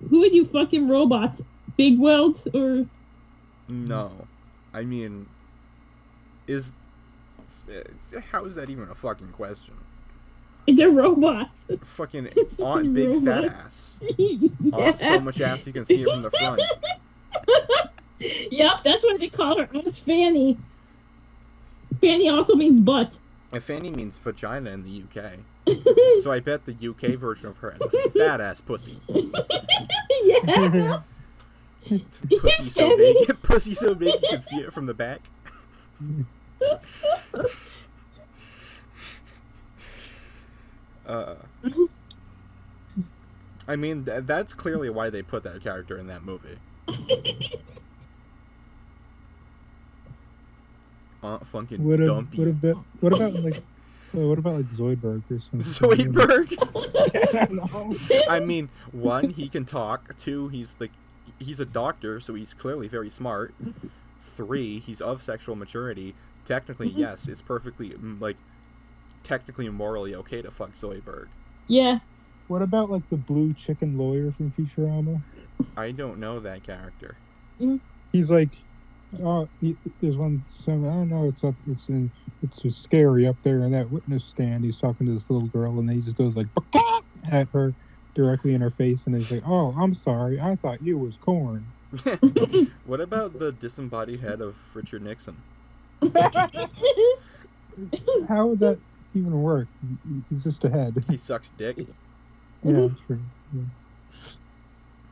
Who would you fucking robots? Big Weld or No, I mean, is it's, how is that even a fucking question? they're robots? Fucking on big fat ass, yeah. on so much ass you can see it from the front. Yep, that's what they call her. Aunt Fanny. Fanny also means butt. And Fanny means vagina in the UK. So I bet the UK version of her has a fat ass pussy. yeah. Pussy so big, pussy so big you can see it from the back. Uh, I mean, th- that's clearly why they put that character in that movie. Aunt fucking What, a, dumpy. what about what about like uh, what about like Zoidberg or something? Zoidberg. I mean, one, he can talk. Two, he's like, he's a doctor, so he's clearly very smart. Three, he's of sexual maturity. Technically, yes, it's perfectly mm, like, technically morally okay to fuck Zoidberg. Yeah. What about like the blue chicken lawyer from Futurama? I don't know that character. He's like, oh, he, there's one. Some I don't know. It's up. It's in. It's just scary up there in that witness stand. He's talking to this little girl, and then he just goes like at her directly in her face, and he's like, "Oh, I'm sorry. I thought you was corn." What about the disembodied head of Richard Nixon? How would that even work? He's just a head. He sucks dick. yeah, sure.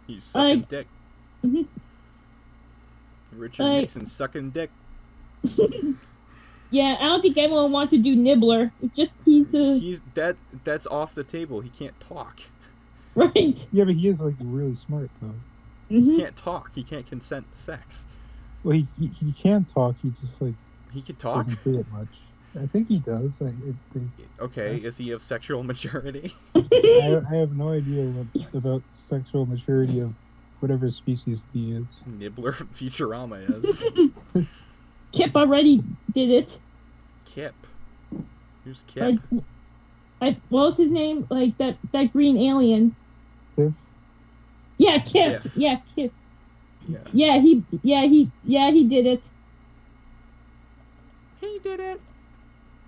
He's sucking Like- dick. Mhm. Richard Like- Nixon sucking dick. yeah, I don't think anyone wants to do Nibbler. It's just he's a He's that. That's off the table. He can't talk. right. Yeah, but he is like really smart though. He hmm can't talk. He can't consent to sex. Well, he, he he can talk. He just like He could talk. doesn't do it much. I think he does. I, it, they, Okay, is he of sexual maturity? I, I have no idea what, about sexual maturity of whatever species he is. Nibbler from Futurama is. Kip already did it. Kip. Who's Kip? Like, I, what was his name? Like that that green alien. If Yeah, Kip. Kip. Yeah, Kip. Yeah. Yeah, he. Yeah, he. Yeah, he did it. He did it.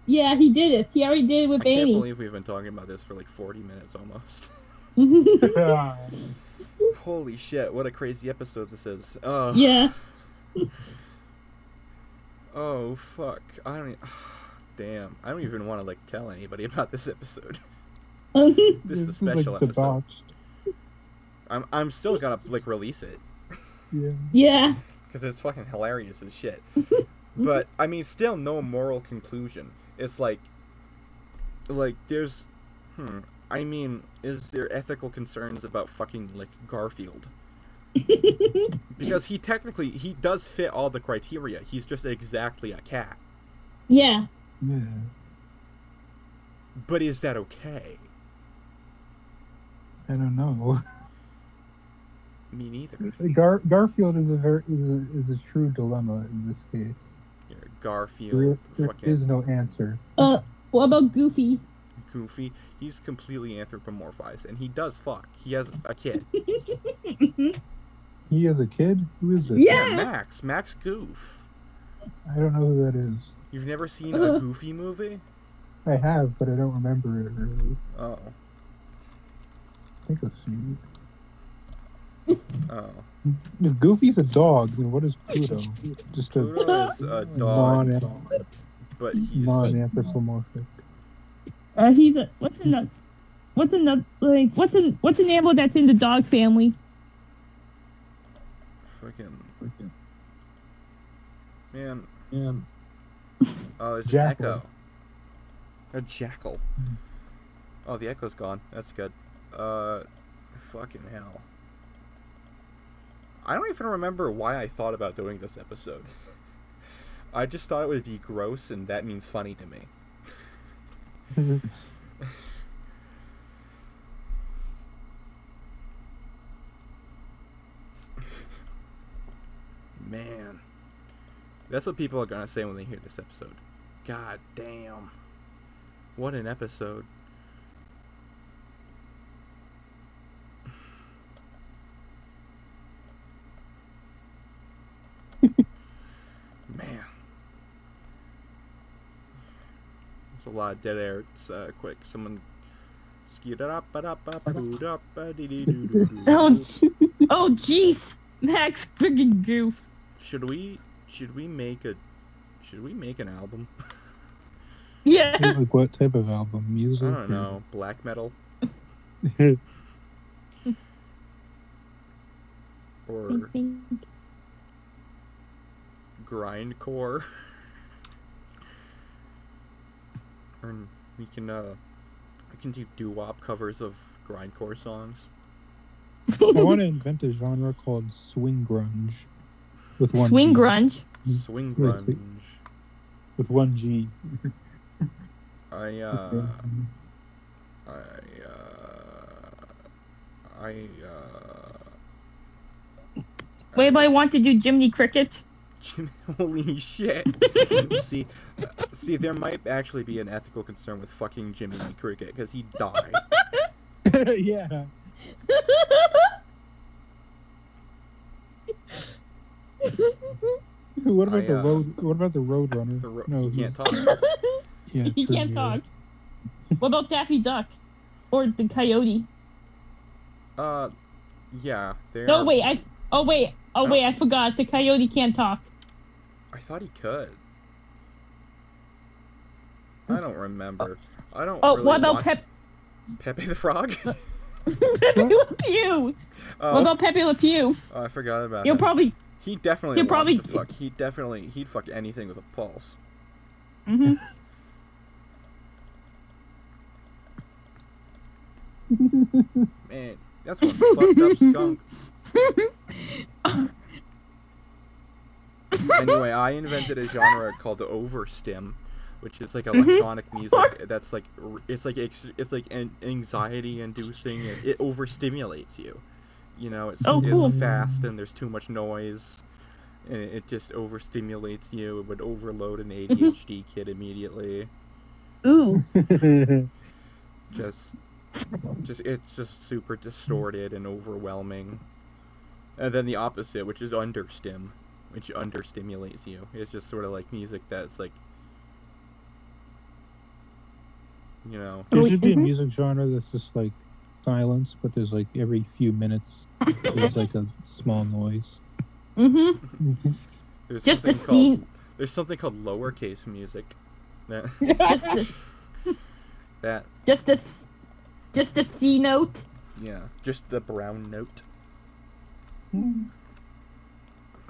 Yeah, he did it. He already did it with baby. I can't believe we've been talking about this for like 40 minutes almost. Holy shit, what a crazy episode this is. Oh, yeah. oh fuck. I don't e- Damn. I don't even want to like tell anybody about this episode. This is a special like episode. debauched. I'm I'm still gonna like release it Yeah. yeah. because it's fucking hilarious as shit. But I mean, still no moral conclusion. It's like, like there's, hmm. I mean, is there ethical concerns about fucking like Garfield? Because he technically he does fit all the criteria. He's just exactly a cat. Yeah. Yeah. But is that okay? I don't know. Me neither. Gar- Garfield is a very is a, is a true dilemma in this case. Here, There, Garfield, there fucking is no answer. Uh, what about Goofy? Goofy. He's completely anthropomorphized, and he does fuck. He has a kid. He has a kid. Who is it? Yeah. Max. Max Goof. I don't know who that is. You've never seen a Goofy movie? I have, but I don't remember it really. Oh. I think I've seen Oh. If Goofy's a dog, then what is Pluto? Just a Pluto is a dog, non but he's non-anthropomorphic. Uh, he's a what's another? What's another like? What's an what's an animal that's in the dog family? fucking man. man. Oh, it's Jackal. Echo. A jackal. Oh, the echo's gone. That's good. Uh, fucking hell. I don't even remember why I thought about doing this episode. I just thought it would be gross, and that means funny to me. Man. That's what people are gonna say when they hear this episode. God damn. What an episode. Man. There's a lot of dead air. It's uh, quick. Someone. Oh, j- oh, jeez, Max friggin' goof. Should we should we make a should we make an album? Yeah. like what type of album? Music? I don't know. Black metal or grindcore. or we can uh we can do doo-wop covers of grindcore songs. I want to invent a genre called swing grunge, with one Swing G. grunge. Swing Yeah, grunge. with one G. I uh I uh I uh Wait, but I want to do Jiminy Cricket. Holy shit! see, uh, see, there might actually be an ethical concern with fucking Jimmy Cricket because he died. yeah. What about I, the uh, road? What about the road runner? The ro- no, he can't talk. Yeah, he can't yeah. talk. What about Daffy Duck? Or the coyote? Uh, yeah. There. No, wait, I. Oh, wait. Oh, wait, I forgot. The coyote can't talk. I thought he could. I don't remember. I don't. Oh, really what about watch- Pep. Pepe the Frog? Pepe Le Pew? oh, What about Pepe Le Pew? oh, I forgot about it. You'll him. probably. He definitely wants probably- fuck. He definitely he'd fuck anything with a pulse. hmm Man, that's one fucked up skunk. Anyway, I invented a genre called overstim, which is like Mhm. electronic music that's like it's like it's like an anxiety inducing. It, it overstimulates you. You know, it's Oh, cool. it's fast and there's too much noise, and it it just overstimulates you. It would overload an Mm-hmm. ADHD kid immediately. Ooh. Just, just it's just super distorted and overwhelming. And then the opposite, which is understim, which understimulates you. It's just sort of like music that's like, you know, There should be a mhm. music genre that's just like silence, but there's like every few minutes there's like a small noise. Mm-hmm. there's Just a something scene. called there's something called lowercase music. That Just a, that just a, s- just a C note. yeah, just the brown note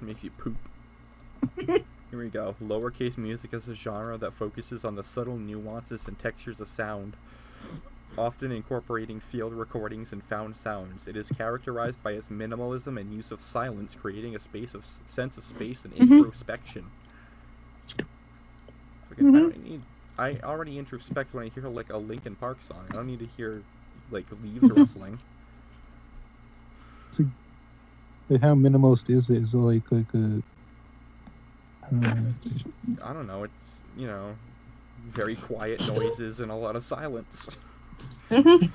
makes you poop. Here we go. Lowercase music is a genre that focuses on the subtle nuances and textures of sound, often incorporating field recordings and found sounds. It is characterized by its minimalism and use of silence, creating a space of sense of space and Mhm. introspection. Forget, I Mhm. don't need. I already introspect when I hear like a Linkin Park song. I don't need to hear like leaves rustling. Like how minimalist is it? Is it like like a uh, I don't know. It's you know, very quiet noises and a lot of silence. Mm-hmm.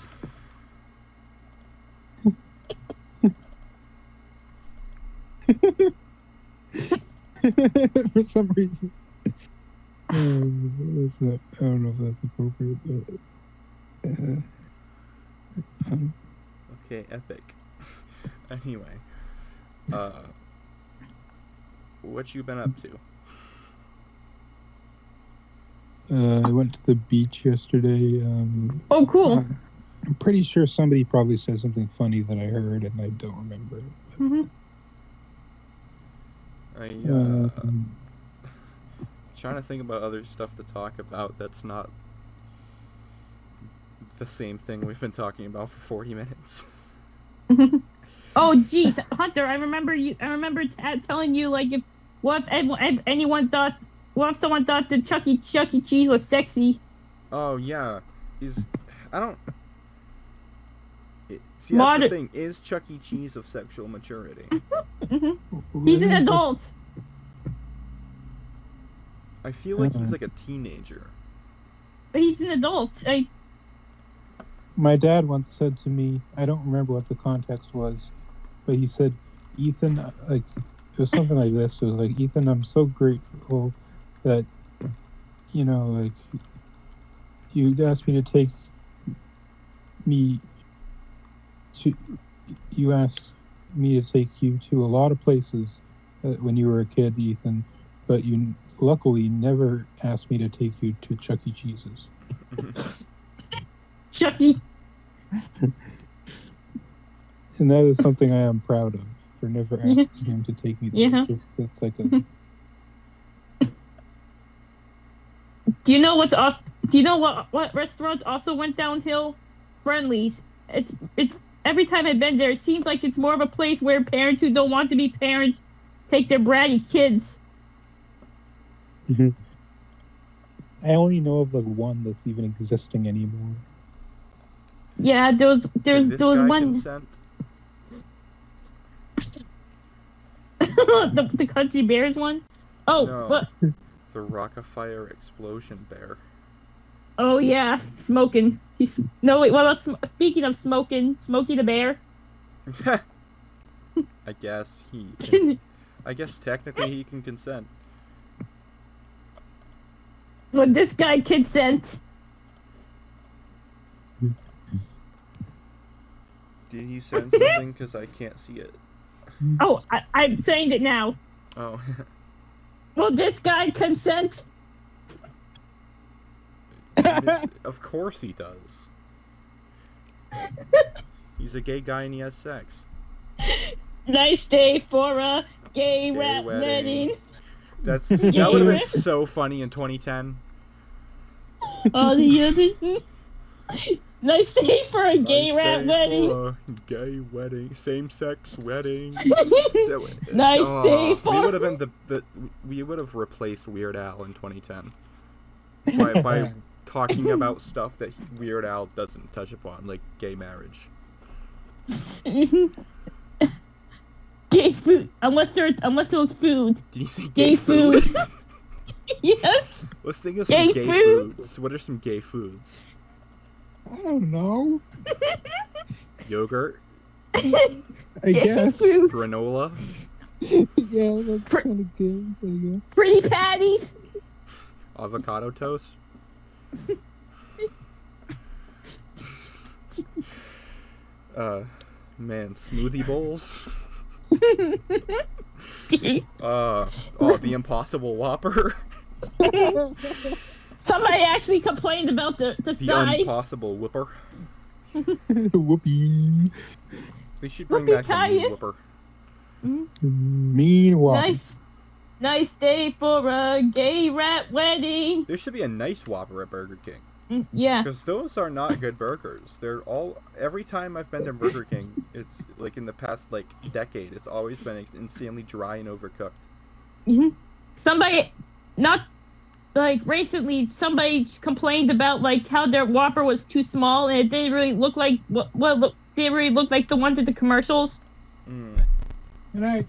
for some reason? Uh, not, I don't know if that's appropriate, but uh, um, Okay, epic. anyway, uh, what you been up to? uh, I went to the beach yesterday. Um, Oh, cool. I'm pretty sure somebody probably said something funny that I heard, and I don't remember. it. hmm I Uh, uh, trying to think about other stuff to talk about that's not the same thing we've been talking about for 40 minutes. Oh, geez, Hunter, I remember you. I remember t- uh, telling you like if what if anyone, if anyone thought, what if someone thought that Chuck E. Chuck E. Cheese was sexy? Oh yeah, is I don't. It, see, that's the thing. Is Chuck E. Cheese of sexual maturity? hmm He's an Wasn't it just- adult. I feel like he's Uh-uh. like a teenager. But he's an adult. I, My dad once said to me, I don't remember what the context was, but he said, Ethan, like, it was something like this. It was like, Ethan, I'm so grateful that, you know, like, you asked me to take me to, you asked me to take you to a lot of places uh, when you were a kid, Ethan, but you luckily never asked me to take you to Chuck E. Cheese's. Chucky. And that is something I am proud of for never asking him to take me there. Yeah. Just, that's like a Do you know what's off? Do you know what what restaurants also went downhill? Friendly's. It's it's every time I've been there, it seems like it's more of a place where parents who don't want to be parents take their bratty kids. Mm-hmm. I only know of like one that's even existing anymore. Yeah, those there's Did this those guy one consent? the the country bears one. Oh, No. but The Rockafire explosion bear. oh yeah, smoking. He's no wait. What about sm- speaking of smoking? Smokey the bear. I guess he. Can, I guess technically he can consent. Would this guy consent? Did he send something? Because I can't see it. Mm. Oh, I, I'm saying it now. Oh, Will this guy consent? Of course he does. He's a gay guy and he has sex. Nice day for a gay, Gay rap wedding. wedding. That's that would have been so funny in 2010. All the other. Nice day for a gay Nice rat wedding. for gay wedding, same-sex wedding. Nice day We would have been the, the we would have replaced Weird Al in 2010 by by talking about stuff that Weird Al doesn't touch upon, like gay marriage. gay food, unless there's unless it was food. Did you say Gay gay, food? food. yes. Let's think of some Gay gay food? foods. What are some gay foods? I don't know. Yogurt, I guess. granola, yeah, that's Fr- kind of good. I guess. Pretty patties. avocado toast. uh, man, smoothie bowls. Uh, oh, the Impossible Whopper. Somebody actually complained about the the, The size. Impossible Whooper. Whoopee. They should bring Whoopie back the mean Kaya. Whooper. Meanwhile, Nice. Nice day for a gay rat wedding. There should be a nice Whopper at Burger King. Mm, Yeah. Because those are not good burgers. They're all every time I've been to Burger King, it's like in the past like decade, it's always been insanely dry and overcooked. hmm Somebody, not like recently, somebody complained about like how their Whopper was too small and it didn't really look like what what didn't really look like the ones at the commercials. Mm. good night.